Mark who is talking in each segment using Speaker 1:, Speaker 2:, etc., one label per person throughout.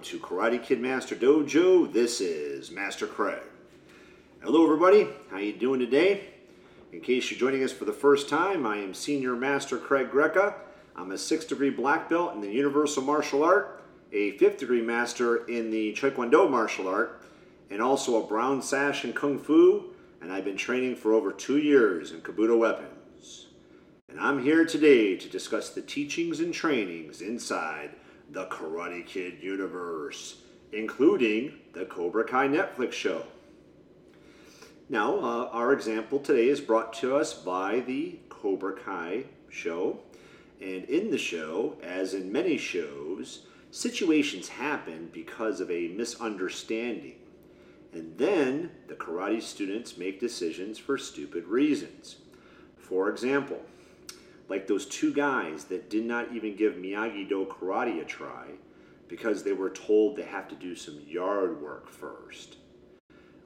Speaker 1: Karate Kid Master Dojo. This is Master Craig. Hello, everybody. How you doing today? In case you're joining us for the first time, I am Senior Master Craig Greca. I'm a sixth degree black belt in the Universal Martial Art, a fifth degree master in the Taekwondo martial art, and also a brown sash in Kung Fu. And I've been training for over two years in Kobudo weapons. And I'm here today to discuss the teachings and trainings inside the Karate Kid universe, including the Cobra Kai Netflix show. Now, uh, our example today is brought to us by the Cobra Kai show. And in the show, as in many shows, situations happen because of a misunderstanding. And then the karate students make decisions for stupid reasons. For example, like those two guys that did not even give Miyagi Do karate a try because they were told they have to do some yard work first.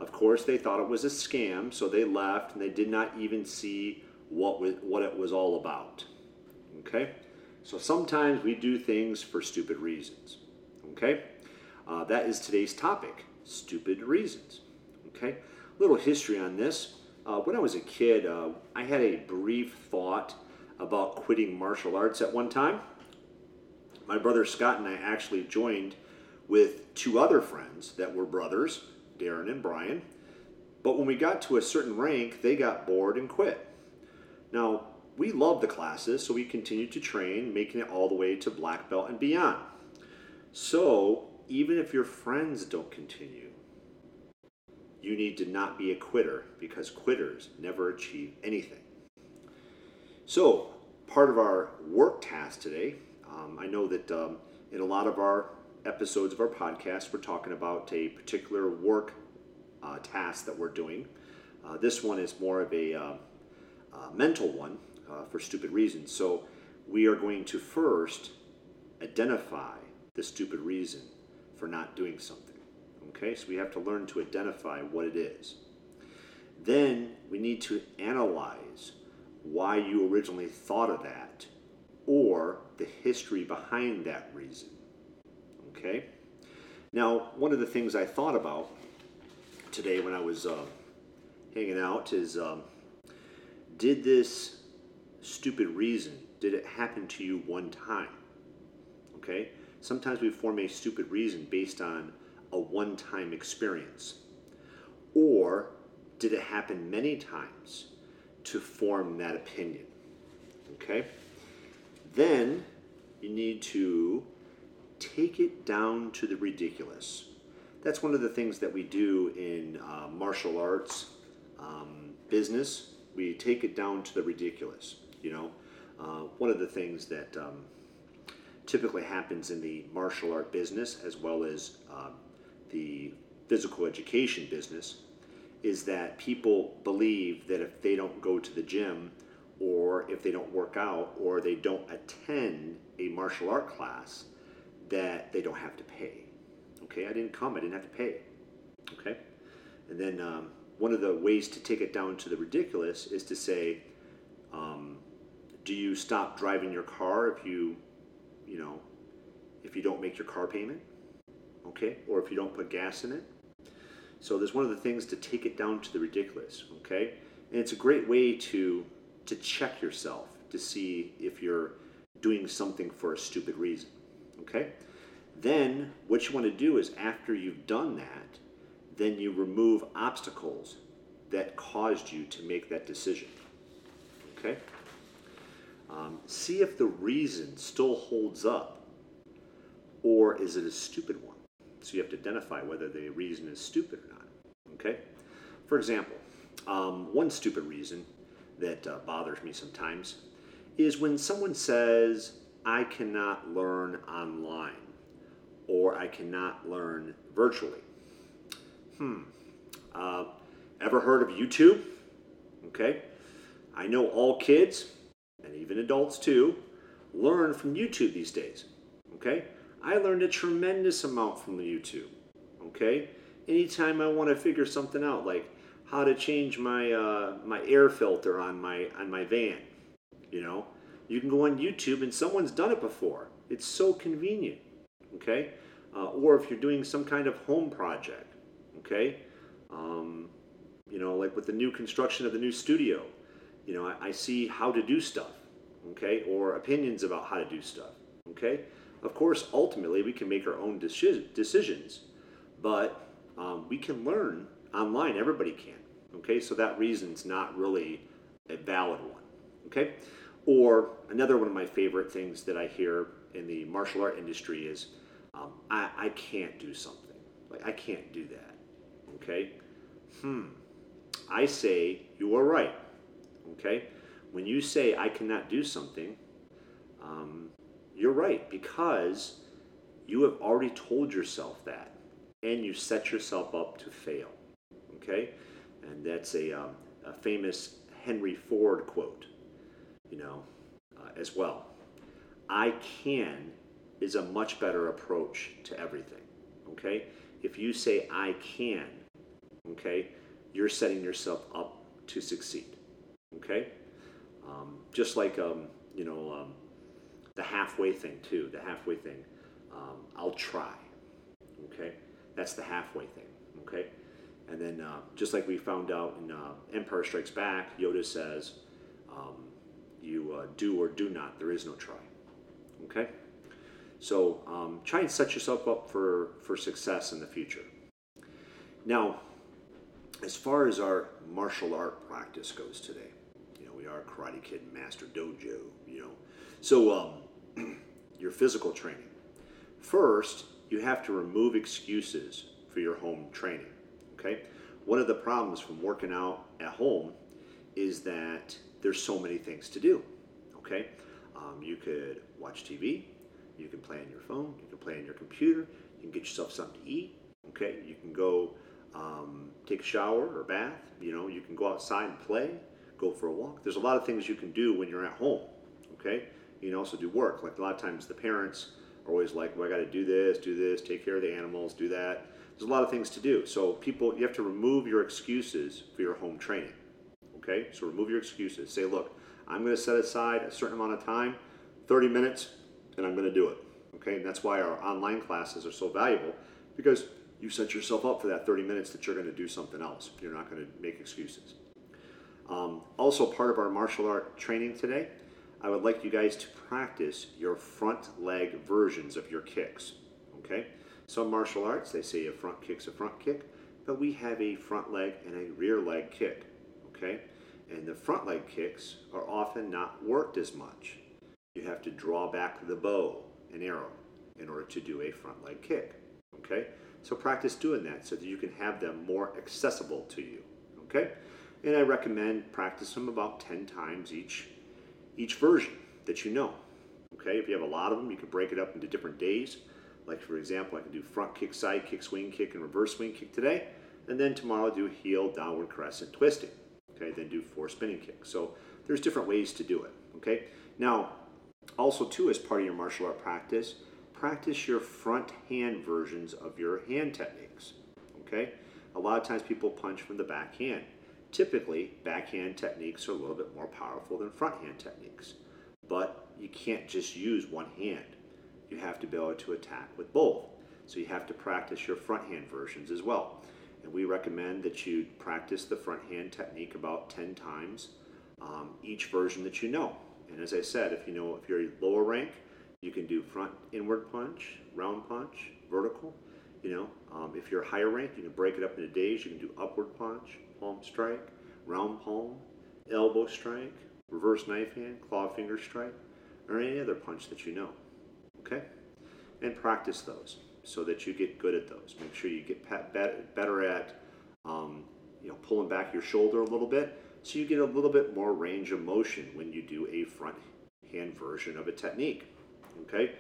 Speaker 1: Of course, they thought it was a scam, so they left and they did not even see what, was, what it was all about. Okay? So sometimes we do things for stupid reasons. Okay? Uh, that is today's topic stupid reasons. Okay? Little history on this. Uh, when I was a kid, uh, I had a brief thought about quitting martial arts at one time. My brother Scott and I actually joined with two other friends that were brothers, Darren and Brian. But when we got to a certain rank, they got bored and quit. Now, we loved the classes, so we continued to train, making it all the way to black belt and beyond. So, even if your friends don't continue, you need to not be a quitter because quitters never achieve anything. So, part of our work task today, um, I know that um, in a lot of our episodes of our podcast, we're talking about a particular work uh, task that we're doing. Uh, this one is more of a uh, mental one uh, for stupid reasons. So, we are going to first identify the stupid reason for not doing something. Okay, so we have to learn to identify what it is. Then we need to analyze why you originally thought of that or the history behind that reason. Okay? Now, one of the things I thought about today when I was uh, hanging out is um, did this stupid reason, did it happen to you one time? Okay? Sometimes we form a stupid reason based on a one time experience. Or did it happen many times? To form that opinion. Okay? Then you need to take it down to the ridiculous. That's one of the things that we do in uh, martial arts um, business. We take it down to the ridiculous. You know, uh, one of the things that um, typically happens in the martial art business as well as uh, the physical education business is that people believe that if they don't go to the gym or if they don't work out or they don't attend a martial art class that they don't have to pay. Okay? I didn't come i didn't have to pay. Okay? And then um, one of the ways to take it down to the ridiculous is to say um, do you stop driving your car if you you know if you don't make your car payment? Okay? Or if you don't put gas in it so there's one of the things to take it down to the ridiculous, okay? And it's a great way to to check yourself to see if you're doing something for a stupid reason, okay? Then what you want to do is after you've done that, then you remove obstacles that caused you to make that decision. Okay? Um, see if the reason still holds up, or is it a stupid one? So you have to identify whether the reason is stupid or not. Okay? For example, um, one stupid reason that uh, bothers me sometimes is when someone says, I cannot learn online or I cannot learn virtually. Hmm. Uh, ever heard of YouTube? Okay. I know all kids, and even adults too, learn from YouTube these days. Okay. I learned a tremendous amount from YouTube. Okay, anytime I want to figure something out, like how to change my uh, my air filter on my on my van, you know, you can go on YouTube and someone's done it before. It's so convenient. Okay, uh, or if you're doing some kind of home project, okay? Um, you know, like with the new construction of the new studio, you know, I, I see how to do stuff, okay, or opinions about how to do stuff, okay? Of course, ultimately, we can make our own deci- decisions, but um, we can learn online. Everybody can, okay? So that reason's not really a valid one, okay? Or another one of my favorite things that I hear in the martial art industry is, um, I, I can't do something. Like, I can't do that, okay? Hmm. I say, you are right, okay? When you say I cannot do something, um, you're right because you have already told yourself that and you set yourself up to fail. Okay? And that's a, um, a famous Henry Ford quote, you know, uh, as well. I can is a much better approach to everything. Okay? If you say I can, okay, you're setting yourself up to succeed. Okay? Um, just like, um, you know, um, the halfway thing, too. The halfway thing. Um, I'll try. Okay? That's the halfway thing. Okay? And then, uh, just like we found out in uh, Empire Strikes Back, Yoda says, um, you uh, do or do not, there is no try. Okay? So um, try and set yourself up for, for success in the future. Now, as far as our martial art practice goes today, you know, we are Karate Kid Master Dojo, you know. So, um, your physical training. First, you have to remove excuses for your home training. Okay? One of the problems from working out at home is that there's so many things to do. Okay? Um, you could watch TV, you can play on your phone, you can play on your computer, you can get yourself something to eat. Okay? You can go um, take a shower or bath. You know, you can go outside and play, go for a walk. There's a lot of things you can do when you're at home. Okay? You can also do work. Like a lot of times the parents are always like, well, I got to do this, do this, take care of the animals, do that. There's a lot of things to do. So people, you have to remove your excuses for your home training. Okay? So remove your excuses. Say, look, I'm going to set aside a certain amount of time, 30 minutes, and I'm going to do it. Okay? And that's why our online classes are so valuable because you set yourself up for that 30 minutes that you're going to do something else. You're not going to make excuses. Um, also, part of our martial art training today I would like you guys to practice your front leg versions of your kicks. Okay? Some martial arts, they say a front kick's a front kick, but we have a front leg and a rear leg kick. Okay? And the front leg kicks are often not worked as much. You have to draw back the bow and arrow in order to do a front leg kick. Okay? So practice doing that so that you can have them more accessible to you. Okay? And I recommend practice them about 10 times each each version that you know. Okay, if you have a lot of them, you can break it up into different days. Like for example, I can do front kick, side kick, swing kick, and reverse swing kick today, and then tomorrow I'll do heel, downward crescent, twisting. Okay, then do four spinning kicks. So there's different ways to do it. Okay, now also too as part of your martial art practice, practice your front hand versions of your hand techniques. Okay, a lot of times people punch from the back hand. Typically, backhand techniques are a little bit more powerful than front hand techniques, but you can't just use one hand. You have to be able to attack with both. So you have to practice your front hand versions as well. And we recommend that you practice the front hand technique about 10 times um, each version that you know. And as I said, if you know if you're a lower rank, you can do front inward punch, round punch, vertical. You know, um, if you're higher rank, you can break it up into days. You can do upward punch, palm strike, round palm, elbow strike, reverse knife hand, claw finger strike, or any other punch that you know. Okay? And practice those so that you get good at those. Make sure you get better at um, you know, pulling back your shoulder a little bit so you get a little bit more range of motion when you do a front hand version of a technique. Okay?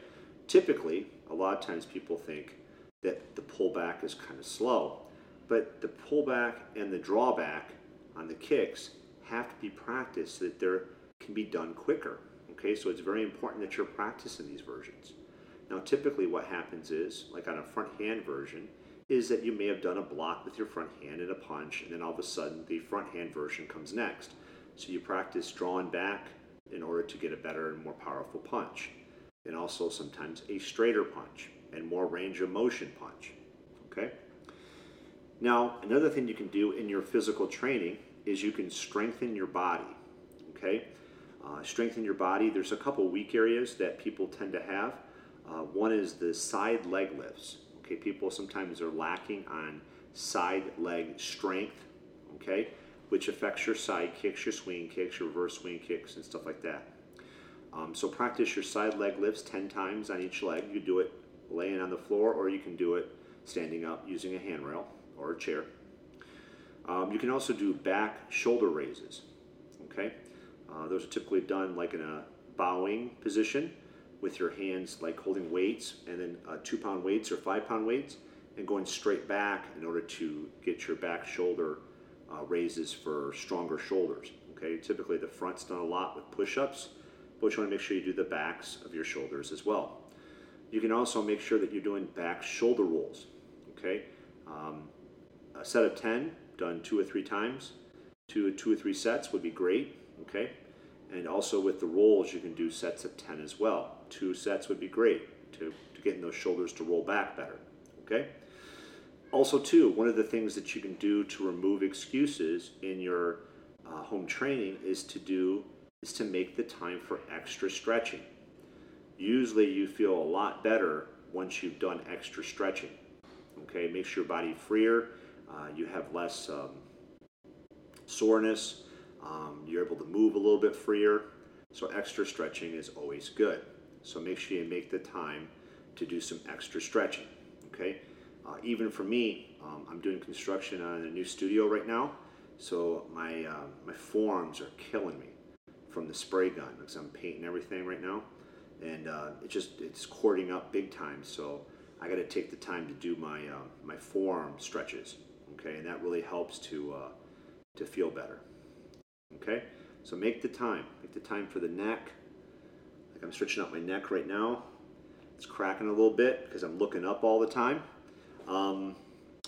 Speaker 1: Typically, a lot of times people think that the pullback is kind of slow. But the pullback and the drawback on the kicks have to be practiced so that they can be done quicker. Okay, so it's very important that you're practicing these versions. Now, typically, what happens is, like on a front hand version, is that you may have done a block with your front hand and a punch, and then all of a sudden the front hand version comes next. So you practice drawing back in order to get a better and more powerful punch, and also sometimes a straighter punch. and more range of motion punch. Okay? Now, another thing you can do in your physical training is you can strengthen your body. Okay? Uh, strengthen your body. There's a couple weak areas that people tend to have. Uh, one is the side leg lifts. Okay, people sometimes are lacking on side leg strength. Okay, which affects your side kicks, your swing kicks, your reverse swing kicks, and stuff like that. Um, so practice your side leg lifts 10 times on each leg. You can do it laying on the floor, or you can do it standing up using a handrail or a chair. Um, you can also do back shoulder raises. Okay, uh, those are typically done like in a bowing position with your hands like holding weights and then uh, two pound weights or five pound weights and going straight back in order to get your back shoulder uh, raises for stronger shoulders. Okay, typically the front's done a lot with push ups, but you want to make sure you do the backs of your shoulders as well. You can also make sure that you're doing back shoulder rolls. Okay, um, a set of 10 done two or three times, two, two or three sets would be great. Okay, and also with the rolls, you can do sets of 10 as well. Two sets would be great to, to getting those shoulders to roll back better. Okay? Also, too, one of the things that you can do to remove excuses in your uh, home training is to do is to make the time for extra stretching. Usually, you feel a lot better once you've done extra stretching. Okay, makes your body freer. Uh, you have less um, soreness. Um, you're able to move a little bit freer. So extra stretching is always good. So make sure you make the time to do some extra stretching. Okay. Uh, even for me, um, I'm doing construction on a new studio right now, so my uh, my forearms are killing me from the spray gun because I'm painting everything right now, and uh, it just it's cording up big time. So I got to take the time to do my uh, my forearm stretches. Okay, and that really helps to uh, to feel better. Okay, so make the time. Make the time for the neck. Like I'm stretching out my neck right now. It's cracking a little bit because I'm looking up all the time. Um,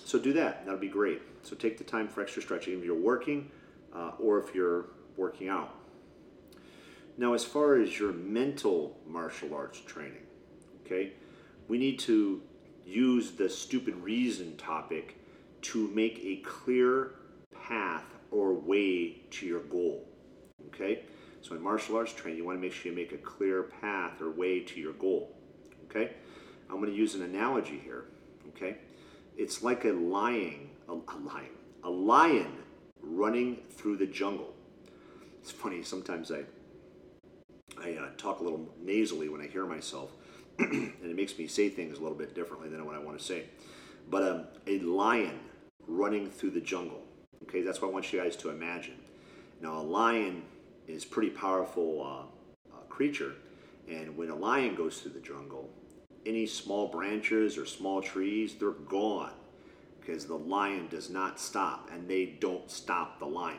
Speaker 1: so do that. That'll be great. So take the time for extra stretching if you're working uh, or if you're working out. Now, as far as your mental martial arts training, okay, we need to use the stupid reason topic to make a clear path or way to your goal. Okay? So in martial arts training, you want to make sure you make a clear path or way to your goal. Okay? I'm going to use an analogy here. Okay? It's like a lion, a, a lion, a lion running through the jungle. It's funny, sometimes I I uh, talk a little nasally when I hear myself, and it makes me say things a little bit differently than what I want to say. But um, a lion running through the jungle. Okay, that's what I want you guys to imagine. Now, a lion is pretty powerful uh, uh, creature, and when a lion goes through the jungle, any small branches or small trees, they're gone because the lion does not stop, and they don't stop the lion.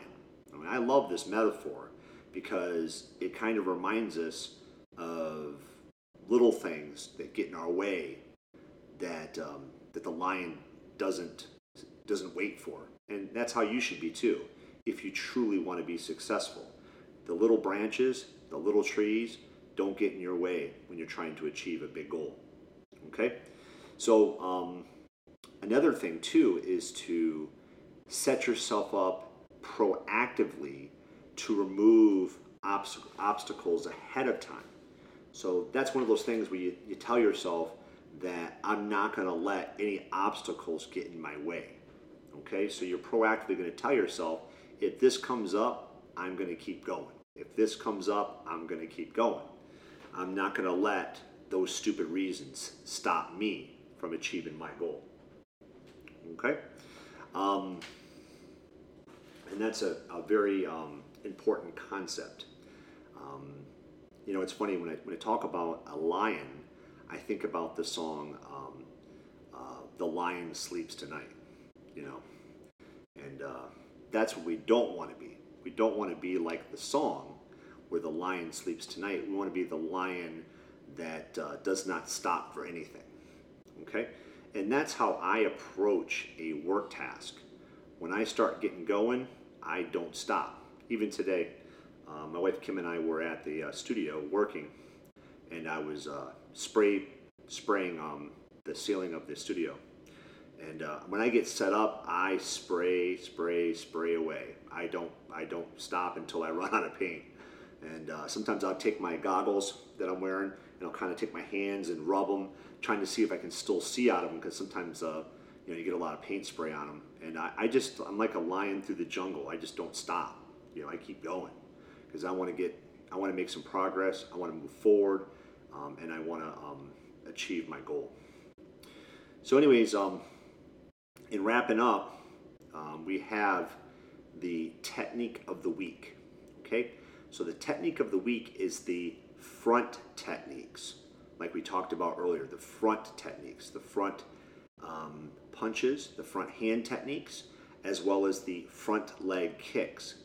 Speaker 1: I mean, I love this metaphor because it kind of reminds us of little things that get in our way that um, that the lion doesn't doesn't wait for. And that's how you should be too, if you truly want to be successful. The little branches, the little trees, don't get in your way when you're trying to achieve a big goal. Okay? So, um, another thing too is to set yourself up proactively to remove obst- obstacles ahead of time. So, that's one of those things where you, you tell yourself that I'm not going to let any obstacles get in my way. Okay, so you're proactively going to tell yourself if this comes up, I'm going to keep going. If this comes up, I'm going to keep going. I'm not going to let those stupid reasons stop me from achieving my goal. Okay? Um, and that's a, a very um, important concept. Um, you know, it's funny when I, when I talk about a lion, I think about the song um, uh, The Lion Sleeps Tonight you know. And uh, that's what we don't want to be. We don't want to be like the song where the lion sleeps tonight. We want to be the lion that uh, does not stop for anything. Okay? And that's how I approach a work task. When I start getting going, I don't stop. Even today, uh, my wife Kim and I were at the uh, studio working, and I was uh, spray spraying um, the ceiling of the studio. And uh, when I get set up, I spray, spray, spray away. I don't, I don't stop until I run out of paint. And uh, sometimes I'll take my goggles that I'm wearing and I'll kind of take my hands and rub them, trying to see if I can still see out of them because sometimes uh, you know you get a lot of paint spray on them. And I, I just I'm like a lion through the jungle. I just don't stop. You know, I keep going because I want to get I want to make some progress. I want to move forward, um, and I want to um, achieve my goal. So, anyways, um, in wrapping up, um, we have the technique of the week. Okay, so the technique of the week is the front techniques, like we talked about earlier. The front techniques, the front um, punches, the front hand techniques, as well as the front leg kicks,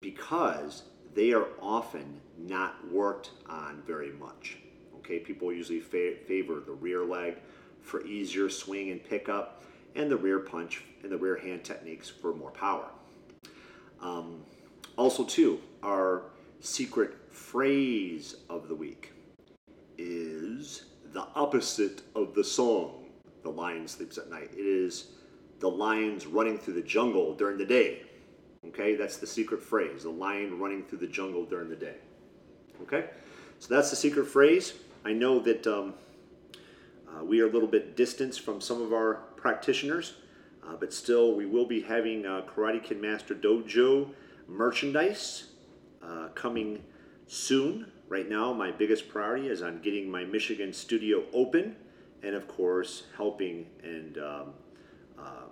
Speaker 1: because they are often not worked on very much. Okay, people usually fa- favor the rear leg for easier swing and pickup, and the rear punch and the rear hand techniques for more power. Um, also, too, our secret phrase of the week is the opposite of the song, The Lion Sleeps at Night. It is the lions running through the jungle during the day. Okay, that's the secret phrase the lion running through the jungle during the day. Okay, so that's the secret phrase. I know that um, uh, we are a little bit distanced from some of our practitioners, uh, but still, we will be having uh, Karate Kid Master Dojo merchandise uh, coming soon. Right now, my biggest priority is on getting my Michigan studio open and, of course, helping and um, uh,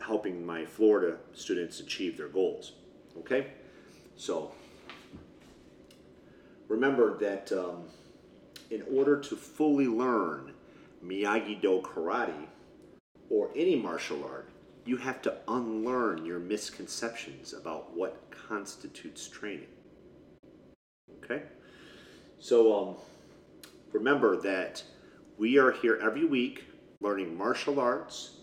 Speaker 1: helping my Florida students achieve their goals. Okay? So, remember that um, in order to fully learn Miyagi Do karate or any martial art, you have to unlearn your misconceptions about what constitutes training. Okay? So um, remember that we are here every week learning martial arts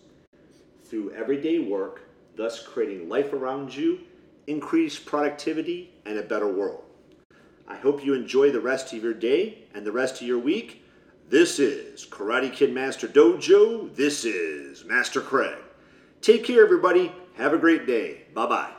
Speaker 1: through everyday work, thus creating life around you, increased productivity, and a better world. I hope you enjoy the rest of your day and the rest of your week. This is Karate Kid Master Dojo. This is Master Craig. Take care, everybody. Have a great day. Bye bye.